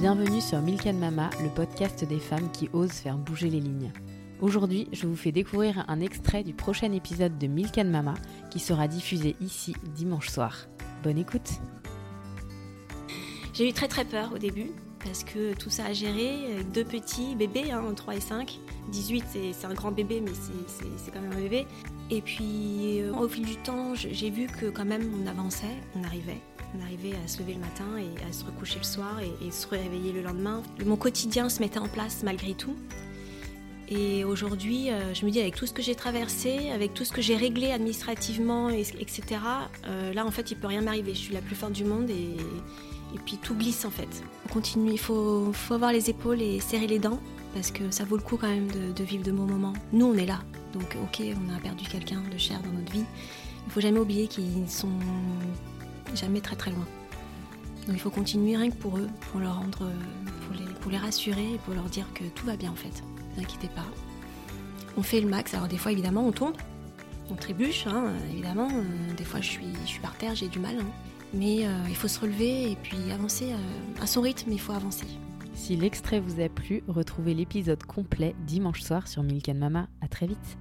Bienvenue sur Milk Mama, le podcast des femmes qui osent faire bouger les lignes. Aujourd'hui, je vous fais découvrir un extrait du prochain épisode de Milk Mama qui sera diffusé ici dimanche soir. Bonne écoute J'ai eu très très peur au début parce que tout ça à gérer, deux petits bébés, hein, 3 et 5. 18 c'est un grand bébé mais c'est quand même un bébé. Et puis euh, au fil du temps, j'ai vu que quand même on avançait, on arrivait. On arrivait à se lever le matin et à se recoucher le soir et, se réveiller le lendemain. Mon quotidien se mettait en place malgré tout. Et aujourd'hui, euh, je me dis, avec tout ce que j'ai traversé, avec tout ce que j'ai réglé administrativement, etc., euh, là, en fait, il peut rien m'arriver. Je suis la plus forte du monde et, et puis tout glisse, en fait. On continue, il faut, avoir les épaules et serrer les dents, parce que ça vaut le coup quand même de, vivre de bons moments. Nous, on est là. Donc, ok, on a perdu quelqu'un de cher dans notre vie. Il faut jamais oublier qu'ils sont jamais très très loin. Donc il faut continuer rien que pour eux, pour leur rendre, pour les, rassurer et pour leur dire que tout va bien en fait. Ne inquiétez pas. On fait le max. Alors des fois évidemment on tombe, on trébuche, hein, évidemment. Euh, des fois je suis, je suis par terre, j'ai du mal. Hein. Mais euh, il faut se relever et puis avancer euh, à son rythme, il faut avancer. Si l'extrait vous a plu, retrouvez l'épisode complet dimanche soir sur Milk Mama. À très vite.